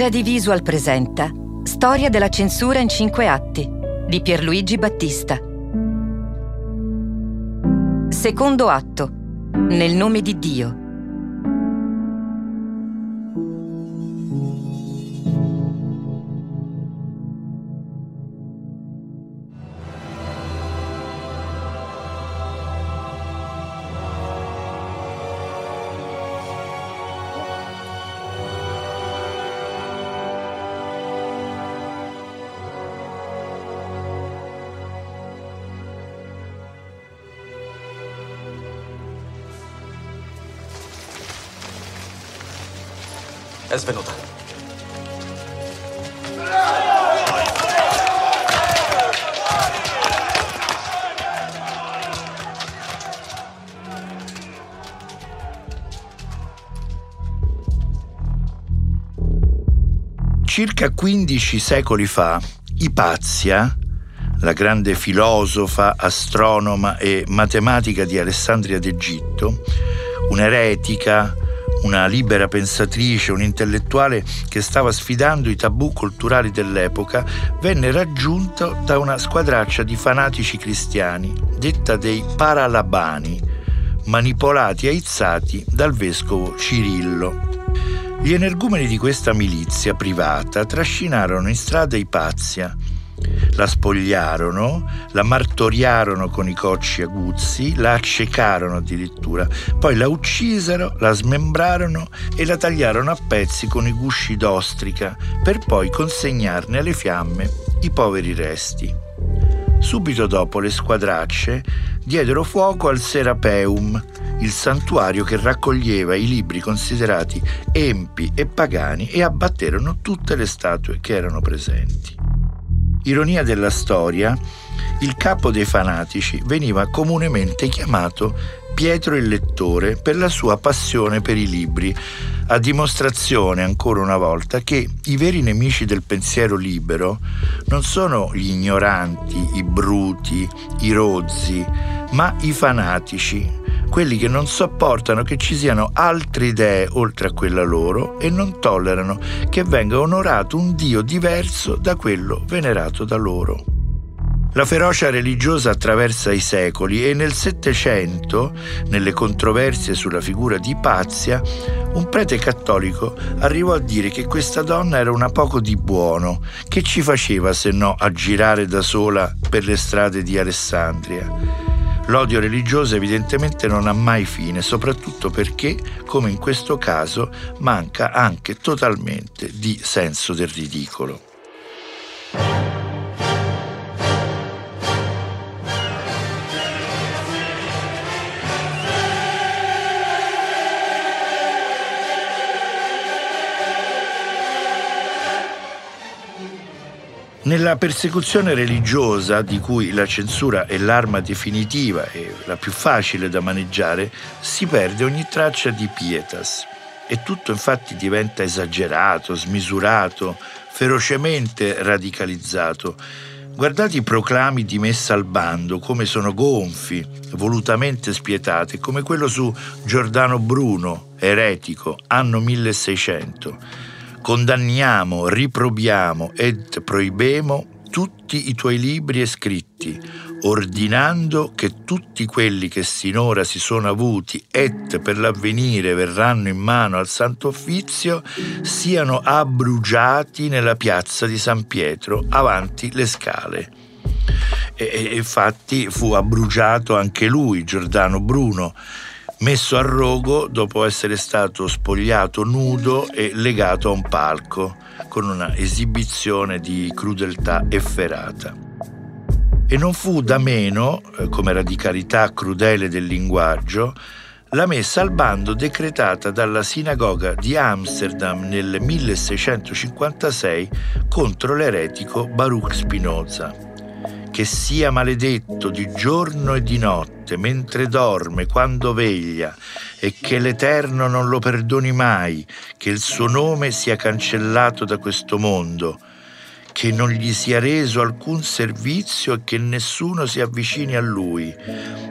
Jedi Visual presenta Storia della censura in cinque atti di Pierluigi Battista. Secondo atto. Nel nome di Dio. È svenuta. Circa 15 secoli fa, Ipazia, la grande filosofa, astronoma e matematica di Alessandria d'Egitto, un'eretica, una libera pensatrice, un'intellettuale che stava sfidando i tabù culturali dell'epoca, venne raggiunto da una squadraccia di fanatici cristiani, detta dei Paralabani, manipolati e aizzati dal vescovo Cirillo. Gli energumeni di questa milizia privata trascinarono in strada Ipazia, la spogliarono, la martoriarono con i cocci aguzzi, la accecarono addirittura, poi la uccisero, la smembrarono e la tagliarono a pezzi con i gusci d'ostrica per poi consegnarne alle fiamme i poveri resti. Subito dopo le squadracce diedero fuoco al Serapeum, il santuario che raccoglieva i libri considerati empi e pagani e abbatterono tutte le statue che erano presenti. Ironia della storia, il capo dei fanatici veniva comunemente chiamato Pietro il Lettore per la sua passione per i libri, a dimostrazione ancora una volta che i veri nemici del pensiero libero non sono gli ignoranti, i bruti, i rozzi, ma i fanatici, quelli che non sopportano che ci siano altre idee oltre a quella loro e non tollerano che venga onorato un Dio diverso da quello venerato da loro. La ferocia religiosa attraversa i secoli e nel Settecento, nelle controversie sulla figura di Pazia, un prete cattolico arrivò a dire che questa donna era una poco di buono, che ci faceva se no a girare da sola per le strade di Alessandria. L'odio religioso evidentemente non ha mai fine, soprattutto perché, come in questo caso, manca anche totalmente di senso del ridicolo. Nella persecuzione religiosa, di cui la censura è l'arma definitiva e la più facile da maneggiare, si perde ogni traccia di pietas e tutto infatti diventa esagerato, smisurato, ferocemente radicalizzato. Guardate i proclami di messa al bando, come sono gonfi, volutamente spietati, come quello su Giordano Bruno, eretico, anno 1600 condanniamo, riprobiamo ed proibemo tutti i tuoi libri e scritti, ordinando che tutti quelli che sinora si sono avuti et per l'avvenire verranno in mano al Santo Uffizio siano abbrugiati nella piazza di San Pietro avanti le scale. E, e infatti fu abbrugiato anche lui, Giordano Bruno, messo a rogo dopo essere stato spogliato nudo e legato a un palco, con una esibizione di crudeltà efferata. E non fu da meno, eh, come radicalità crudele del linguaggio, la messa al bando decretata dalla sinagoga di Amsterdam nel 1656 contro l'eretico Baruch Spinoza. Che sia maledetto di giorno e di notte, mentre dorme, quando veglia, e che l'Eterno non lo perdoni mai, che il suo nome sia cancellato da questo mondo che non gli sia reso alcun servizio e che nessuno si avvicini a lui,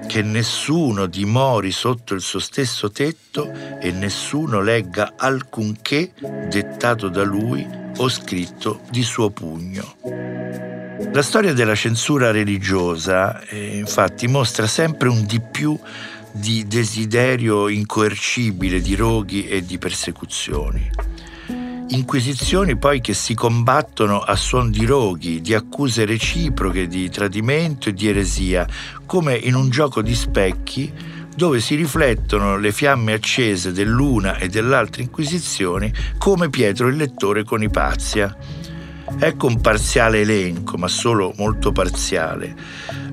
che nessuno dimori sotto il suo stesso tetto e nessuno legga alcunché dettato da lui o scritto di suo pugno. La storia della censura religiosa, eh, infatti, mostra sempre un di più di desiderio incoercibile di roghi e di persecuzioni. Inquisizioni poi che si combattono a suon di roghi, di accuse reciproche di tradimento e di eresia, come in un gioco di specchi dove si riflettono le fiamme accese dell'una e dell'altra inquisizione come Pietro il lettore con Ipazia. Ecco un parziale elenco, ma solo molto parziale.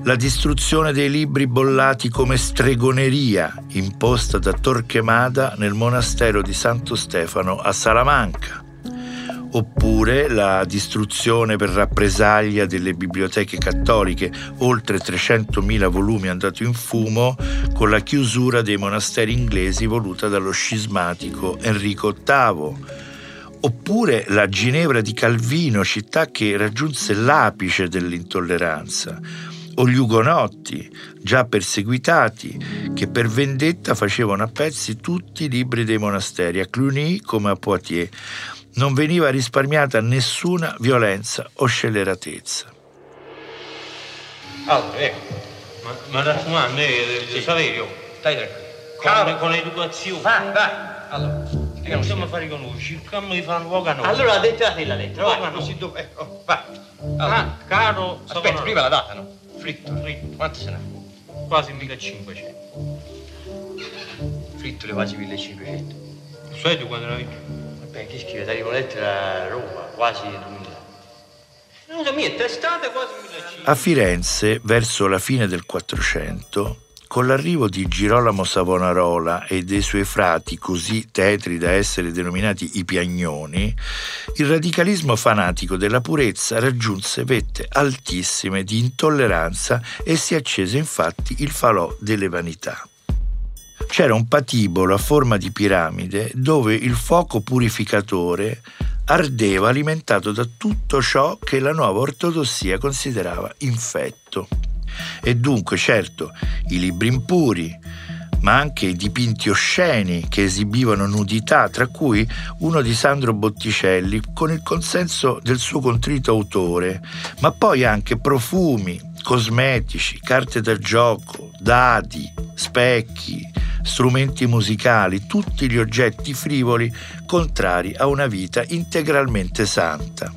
La distruzione dei libri bollati come stregoneria imposta da Torquemada nel monastero di Santo Stefano a Salamanca. Oppure la distruzione per rappresaglia delle biblioteche cattoliche, oltre 300.000 volumi andati in fumo, con la chiusura dei monasteri inglesi voluta dallo scismatico Enrico VIII oppure la Ginevra di Calvino, città che raggiunse l'apice dell'intolleranza, o gli Ugonotti, già perseguitati, che per vendetta facevano a pezzi tutti i libri dei monasteri, a Cluny come a Poitiers non veniva risparmiata nessuna violenza o scelleratezza. Allora, ecco, ma, ma raccomando, eh, sì. Saverio, stai tranquillo. Con, con l'educazione. Vai, vai. Allora, eh, non stiamo a fare con noi, cerchiamo di fare un luogo a noi. Allora la dettati la lettera, vai. Così dove, ecco, vai. Allora. Ah, caro Aspetta, prima la data, no? Fritto, fritto. Quanto se ne Quasi 1500. Fritto le quasi 1500. Sai tu quando l'avevi? Beh, chi scrive? Dai una lettera a Roma, quasi 2000. Non so, mia testate quasi 1500. A Firenze, verso la fine del 400, con l'arrivo di Girolamo Savonarola e dei suoi frati così tetri da essere denominati i Piagnoni, il radicalismo fanatico della purezza raggiunse vette altissime di intolleranza e si accese infatti il falò delle vanità c'era un patibolo a forma di piramide dove il fuoco purificatore ardeva alimentato da tutto ciò che la nuova ortodossia considerava infetto. E dunque, certo, i libri impuri, ma anche i dipinti osceni che esibivano nudità, tra cui uno di Sandro Botticelli con il consenso del suo contrito autore, ma poi anche profumi, cosmetici, carte da gioco, dadi, specchi, strumenti musicali, tutti gli oggetti frivoli contrari a una vita integralmente santa.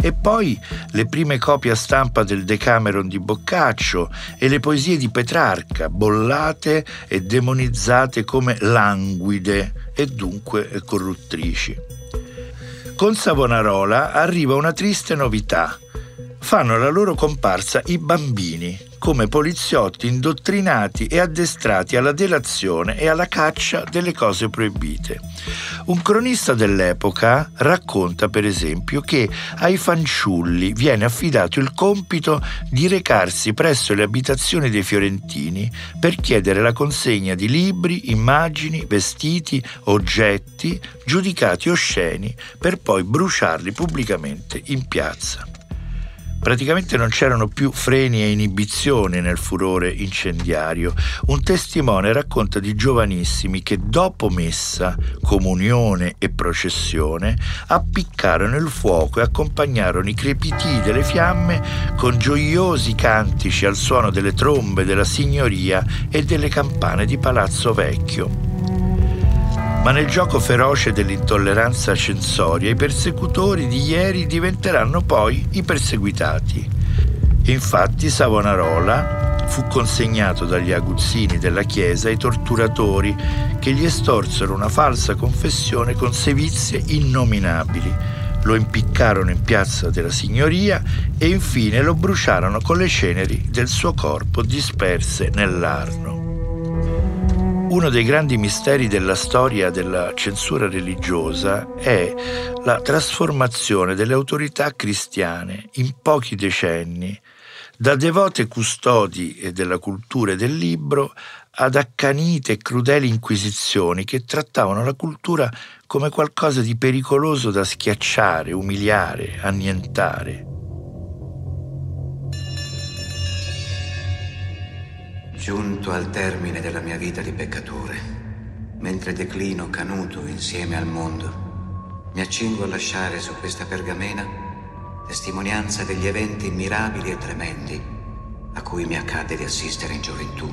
E poi le prime copie a stampa del Decameron di Boccaccio e le poesie di Petrarca, bollate e demonizzate come languide e dunque corruttrici. Con Savonarola arriva una triste novità. Fanno la loro comparsa i bambini, come poliziotti indottrinati e addestrati alla delazione e alla caccia delle cose proibite. Un cronista dell'epoca racconta per esempio che ai fanciulli viene affidato il compito di recarsi presso le abitazioni dei fiorentini per chiedere la consegna di libri, immagini, vestiti, oggetti giudicati osceni per poi bruciarli pubblicamente in piazza. Praticamente non c'erano più freni e inibizioni nel furore incendiario. Un testimone racconta di giovanissimi che dopo messa, comunione e processione appiccarono il fuoco e accompagnarono i crepiti delle fiamme con gioiosi cantici al suono delle trombe della signoria e delle campane di Palazzo Vecchio. Ma nel gioco feroce dell'intolleranza censoria i persecutori di ieri diventeranno poi i perseguitati. Infatti Savonarola fu consegnato dagli aguzzini della Chiesa ai torturatori che gli estorsero una falsa confessione con sevizie innominabili. Lo impiccarono in piazza della Signoria e infine lo bruciarono con le ceneri del suo corpo disperse nell'Arno. Uno dei grandi misteri della storia della censura religiosa è la trasformazione delle autorità cristiane in pochi decenni da devote custodi della cultura e del libro ad accanite e crudeli inquisizioni che trattavano la cultura come qualcosa di pericoloso da schiacciare, umiliare, annientare. Giunto al termine della mia vita di peccatore, mentre declino canuto insieme al mondo, mi accingo a lasciare su questa pergamena testimonianza degli eventi mirabili e tremendi a cui mi accadde di assistere in gioventù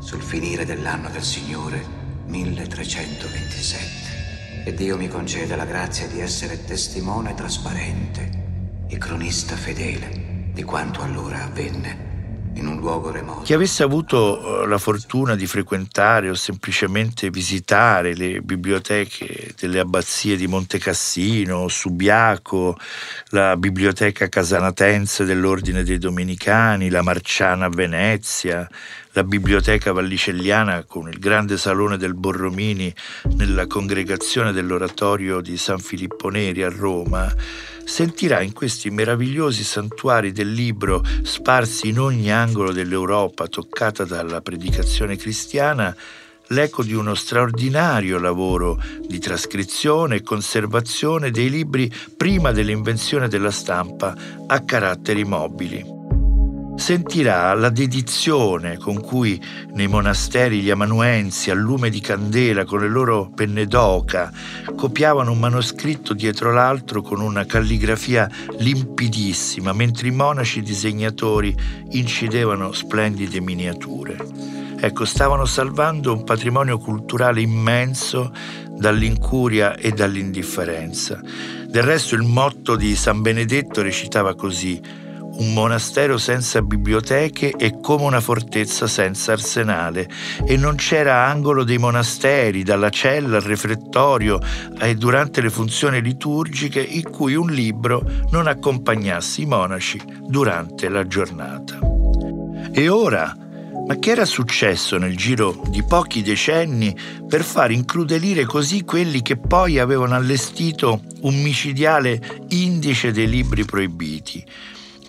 sul finire dell'anno del Signore 1327. E Dio mi concede la grazia di essere testimone trasparente e cronista fedele di quanto allora avvenne in un luogo remoto. Chi avesse avuto eh, la fortuna di frequentare o semplicemente visitare le biblioteche delle abbazie di Monte Cassino, Subiaco, la biblioteca casanatense dell'Ordine dei Domenicani, la Marciana a Venezia, la biblioteca vallicelliana con il grande salone del Borromini nella congregazione dell'oratorio di San Filippo Neri a Roma, sentirà in questi meravigliosi santuari del libro sparsi in ogni angolo dell'Europa toccata dalla predicazione cristiana l'eco di uno straordinario lavoro di trascrizione e conservazione dei libri prima dell'invenzione della stampa a caratteri mobili sentirà la dedizione con cui nei monasteri gli amanuensi al lume di candela con le loro penne d'oca copiavano un manoscritto dietro l'altro con una calligrafia limpidissima, mentre i monaci disegnatori incidevano splendide miniature. Ecco, stavano salvando un patrimonio culturale immenso dall'incuria e dall'indifferenza. Del resto il motto di San Benedetto recitava così un monastero senza biblioteche è come una fortezza senza arsenale e non c'era angolo dei monasteri, dalla cella al refrettorio e durante le funzioni liturgiche in cui un libro non accompagnasse i monaci durante la giornata. E ora, ma che era successo nel giro di pochi decenni per far incrudelire così quelli che poi avevano allestito un micidiale indice dei libri proibiti?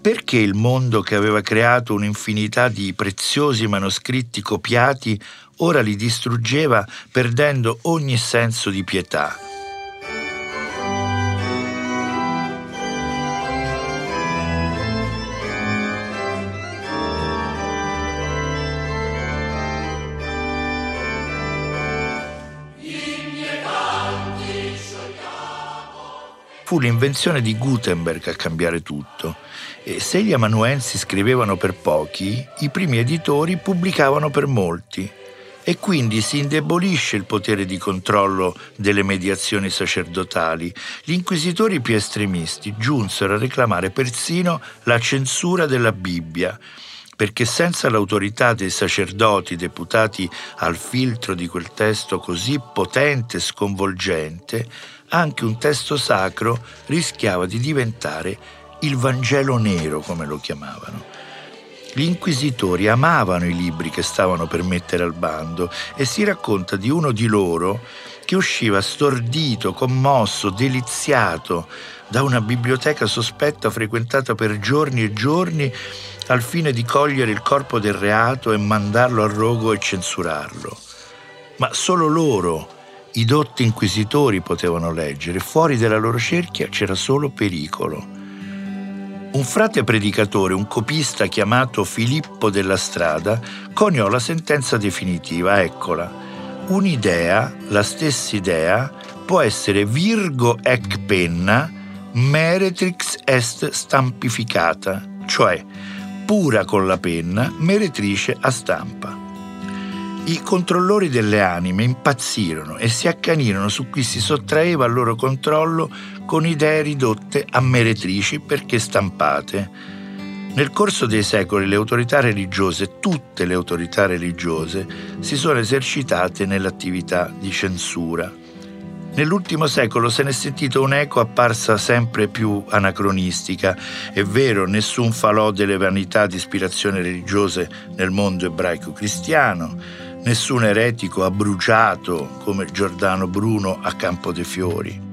Perché il mondo che aveva creato un'infinità di preziosi manoscritti copiati ora li distruggeva perdendo ogni senso di pietà? Fu l'invenzione di Gutenberg a cambiare tutto. Se gli amanuensi scrivevano per pochi, i primi editori pubblicavano per molti e quindi si indebolisce il potere di controllo delle mediazioni sacerdotali. Gli inquisitori più estremisti giunsero a reclamare persino la censura della Bibbia, perché senza l'autorità dei sacerdoti deputati al filtro di quel testo così potente e sconvolgente, anche un testo sacro rischiava di diventare il Vangelo nero, come lo chiamavano. Gli inquisitori amavano i libri che stavano per mettere al bando e si racconta di uno di loro che usciva stordito, commosso, deliziato da una biblioteca sospetta frequentata per giorni e giorni al fine di cogliere il corpo del reato e mandarlo al rogo e censurarlo. Ma solo loro i dotti inquisitori potevano leggere, fuori dalla loro cerchia c'era solo pericolo. Un frate predicatore, un copista chiamato Filippo della Strada, coniò la sentenza definitiva, eccola. Un'idea, la stessa idea, può essere virgo ec penna, meretrix est stampificata, cioè pura con la penna, meretrice a stampa. I controllori delle anime impazzirono e si accanirono su chi si sottraeva al loro controllo con idee ridotte a meretrici perché stampate. Nel corso dei secoli le autorità religiose, tutte le autorità religiose, si sono esercitate nell'attività di censura. Nell'ultimo secolo se n'è sentito un'eco apparsa sempre più anacronistica. È vero, nessun falò delle vanità di ispirazione religiose nel mondo ebraico cristiano, nessun eretico ha bruciato come Giordano Bruno a Campo dei Fiori.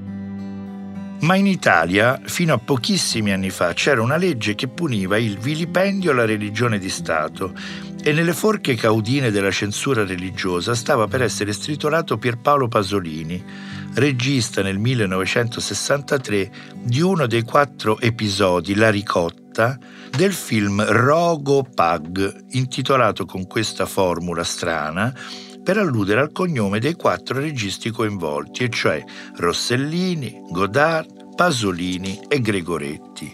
Ma in Italia, fino a pochissimi anni fa, c'era una legge che puniva il vilipendio alla religione di Stato e nelle forche caudine della censura religiosa stava per essere stritolato Pierpaolo Pasolini, regista nel 1963 di uno dei quattro episodi, La ricotta, del film Rogo Pug, intitolato con questa formula strana, per alludere al cognome dei quattro registi coinvolti, e cioè Rossellini, Godard, Pasolini e Gregoretti.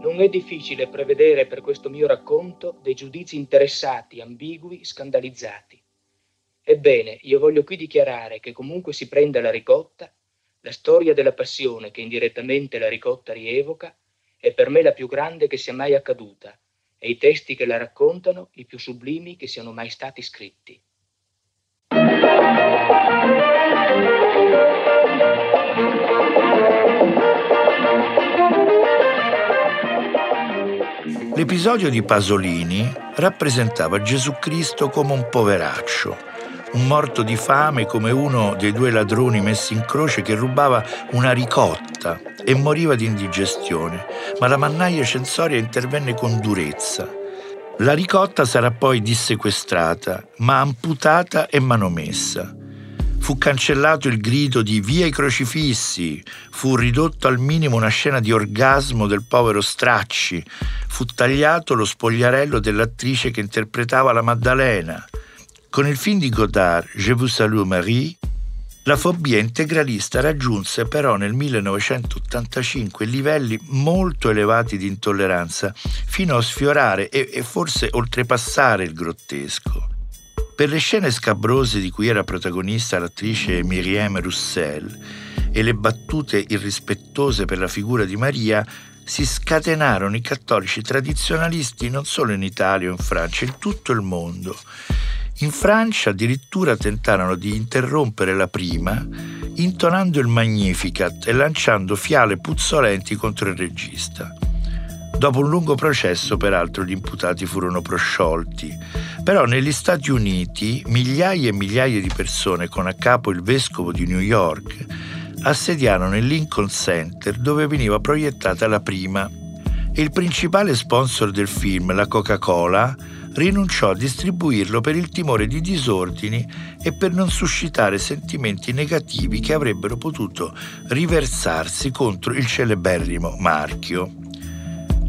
Non è difficile prevedere per questo mio racconto dei giudizi interessati, ambigui, scandalizzati. Ebbene, io voglio qui dichiarare che comunque si prenda la ricotta, la storia della passione che indirettamente la ricotta rievoca è per me la più grande che sia mai accaduta e i testi che la raccontano i più sublimi che siano mai stati scritti. L'episodio di Pasolini rappresentava Gesù Cristo come un poveraccio, un morto di fame come uno dei due ladroni messi in croce che rubava una ricotta e moriva di indigestione, ma la mannaia censoria intervenne con durezza. La ricotta sarà poi dissequestrata, ma amputata e manomessa. Fu cancellato il grido di via i crocifissi, fu ridotto al minimo una scena di orgasmo del povero Stracci, fu tagliato lo spogliarello dell'attrice che interpretava la Maddalena. Con il film di Godard, Je vous salue Marie, la fobia integralista raggiunse però nel 1985 livelli molto elevati di intolleranza, fino a sfiorare e, e forse oltrepassare il grottesco. Per le scene scabrose di cui era protagonista l'attrice Myriam Roussel e le battute irrispettose per la figura di Maria, si scatenarono i cattolici tradizionalisti non solo in Italia o in Francia, in tutto il mondo. In Francia addirittura tentarono di interrompere la prima intonando il Magnificat e lanciando fiale puzzolenti contro il regista. Dopo un lungo processo, peraltro, gli imputati furono prosciolti. Però negli Stati Uniti migliaia e migliaia di persone, con a capo il vescovo di New York, assediarono il Lincoln Center dove veniva proiettata la prima. Il principale sponsor del film, la Coca-Cola, rinunciò a distribuirlo per il timore di disordini e per non suscitare sentimenti negativi che avrebbero potuto riversarsi contro il celeberrimo marchio.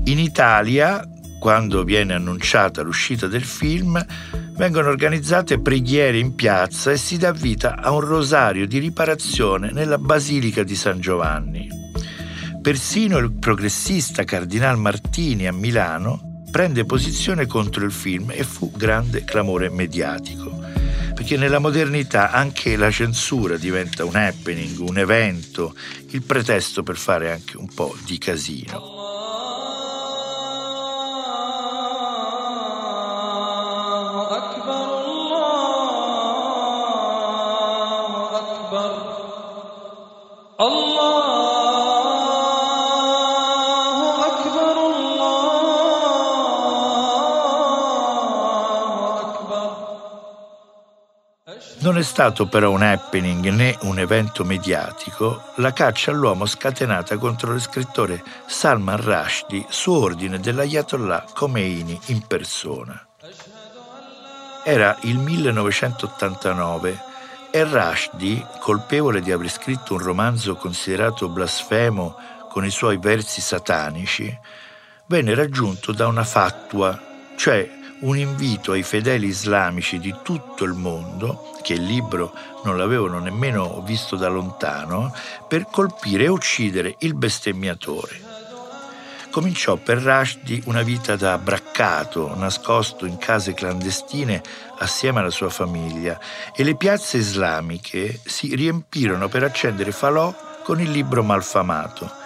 In Italia, quando viene annunciata l'uscita del film, vengono organizzate preghiere in piazza e si dà vita a un rosario di riparazione nella Basilica di San Giovanni. Persino il progressista Cardinal Martini a Milano prende posizione contro il film e fu grande clamore mediatico. Perché nella modernità anche la censura diventa un happening, un evento, il pretesto per fare anche un po' di casino. È stato però un happening né un evento mediatico la caccia all'uomo scatenata contro lo scrittore Salman Rushdie su ordine dell'Ayatollah Khomeini in persona. Era il 1989 e Rushdie, colpevole di aver scritto un romanzo considerato blasfemo con i suoi versi satanici, venne raggiunto da una fattua, cioè un invito ai fedeli islamici di tutto il mondo, che il libro non l'avevano nemmeno visto da lontano, per colpire e uccidere il bestemmiatore. Cominciò per Rushdie una vita da braccato, nascosto in case clandestine assieme alla sua famiglia, e le piazze islamiche si riempirono per accendere falò con il libro malfamato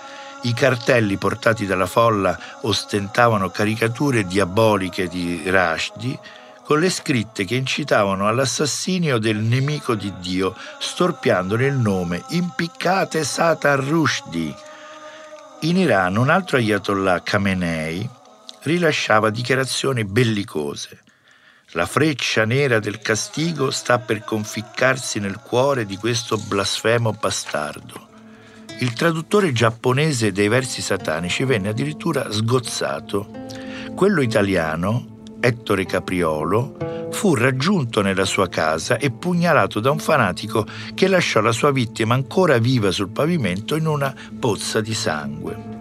i cartelli portati dalla folla ostentavano caricature diaboliche di Rushdie con le scritte che incitavano all'assassinio del nemico di Dio, storpiandone il nome Impiccate Satan Rushdie. In Iran un altro ayatollah Khamenei rilasciava dichiarazioni bellicose. La freccia nera del castigo sta per conficcarsi nel cuore di questo blasfemo bastardo. Il traduttore giapponese dei versi satanici venne addirittura sgozzato. Quello italiano, Ettore Capriolo, fu raggiunto nella sua casa e pugnalato da un fanatico che lasciò la sua vittima ancora viva sul pavimento in una pozza di sangue.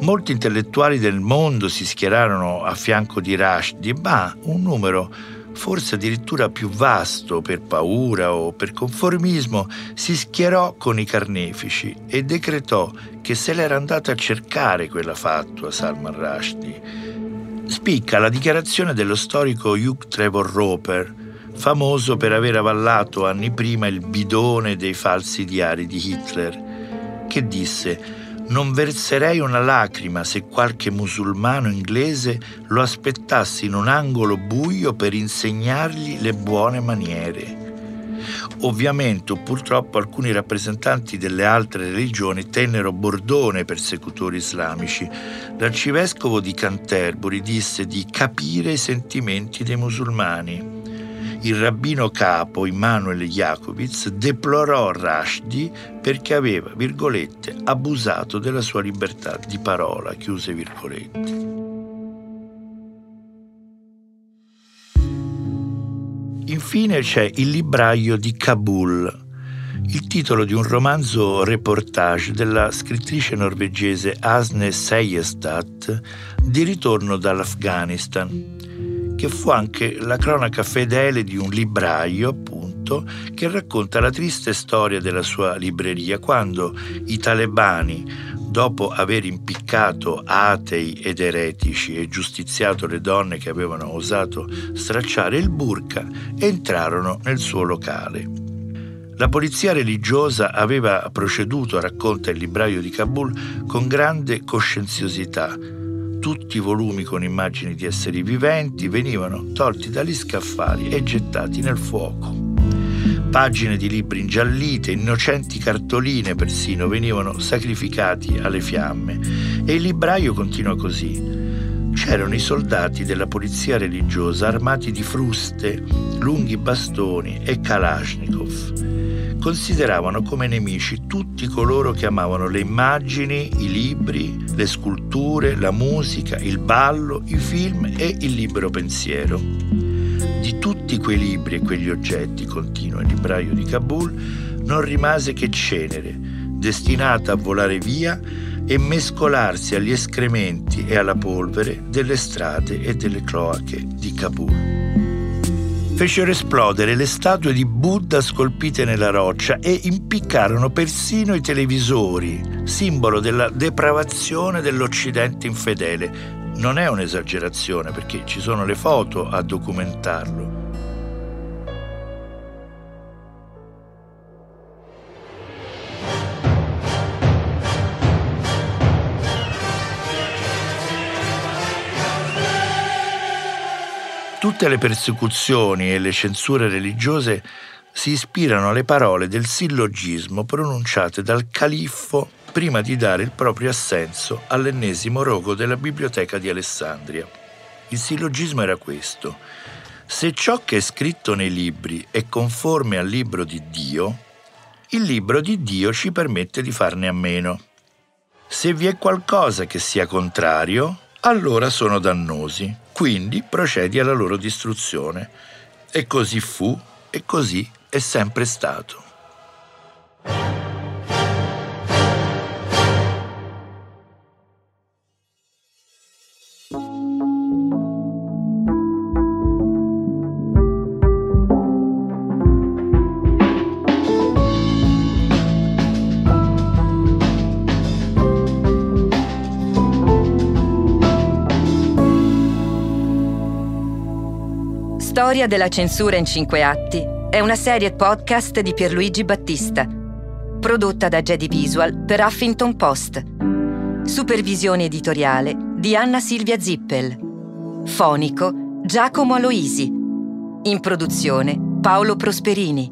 Molti intellettuali del mondo si schierarono a fianco di Rushdie, ma un numero forse addirittura più vasto per paura o per conformismo, si schierò con i carnefici e decretò che se l'era andata a cercare quella fatua Salman Rushdie. Spicca la dichiarazione dello storico Hugh Trevor Roper, famoso per aver avallato anni prima il bidone dei falsi diari di Hitler, che disse non verserei una lacrima se qualche musulmano inglese lo aspettasse in un angolo buio per insegnargli le buone maniere. Ovviamente purtroppo alcuni rappresentanti delle altre religioni tennero bordone ai persecutori islamici. L'arcivescovo di Canterbury disse di capire i sentimenti dei musulmani il rabbino capo Immanuel Jacobitz deplorò Rushdie perché aveva, virgolette, abusato della sua libertà di parola, chiuse virgolette. Infine c'è Il libraio di Kabul, il titolo di un romanzo reportage della scrittrice norvegese Asne Seyestad di ritorno dall'Afghanistan che fu anche la cronaca fedele di un libraio, appunto, che racconta la triste storia della sua libreria quando i talebani, dopo aver impiccato atei ed eretici e giustiziato le donne che avevano osato stracciare il burka, entrarono nel suo locale. La polizia religiosa aveva proceduto, racconta il libraio di Kabul, con grande coscienziosità, tutti i volumi con immagini di esseri viventi venivano tolti dagli scaffali e gettati nel fuoco. Pagine di libri ingiallite, innocenti cartoline persino venivano sacrificati alle fiamme e il libraio continua così. C'erano i soldati della polizia religiosa armati di fruste, lunghi bastoni e Kalashnikov consideravano come nemici tutti coloro che amavano le immagini, i libri, le sculture, la musica, il ballo, i film e il libero pensiero. Di tutti quei libri e quegli oggetti, continua il libraio di Kabul, non rimase che cenere, destinata a volare via e mescolarsi agli escrementi e alla polvere delle strade e delle cloache di Kabul fecero esplodere le statue di Buddha scolpite nella roccia e impiccarono persino i televisori, simbolo della depravazione dell'Occidente infedele. Non è un'esagerazione perché ci sono le foto a documentarlo. Tutte le persecuzioni e le censure religiose si ispirano alle parole del sillogismo pronunciate dal califfo prima di dare il proprio assenso all'ennesimo rogo della biblioteca di Alessandria. Il sillogismo era questo. Se ciò che è scritto nei libri è conforme al libro di Dio, il libro di Dio ci permette di farne a meno. Se vi è qualcosa che sia contrario, allora sono dannosi, quindi procedi alla loro distruzione. E così fu e così è sempre stato. Storia della censura in cinque atti è una serie podcast di Pierluigi Battista, prodotta da Jedi Visual per Huffington Post. Supervisione editoriale di Anna Silvia Zippel. Fonico Giacomo Aloisi. In produzione Paolo Prosperini.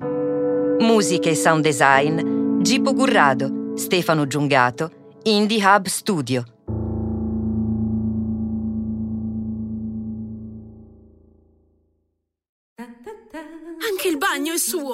Musiche e sound design Gippo Gurrado, Stefano Giungato, Indie Hub Studio.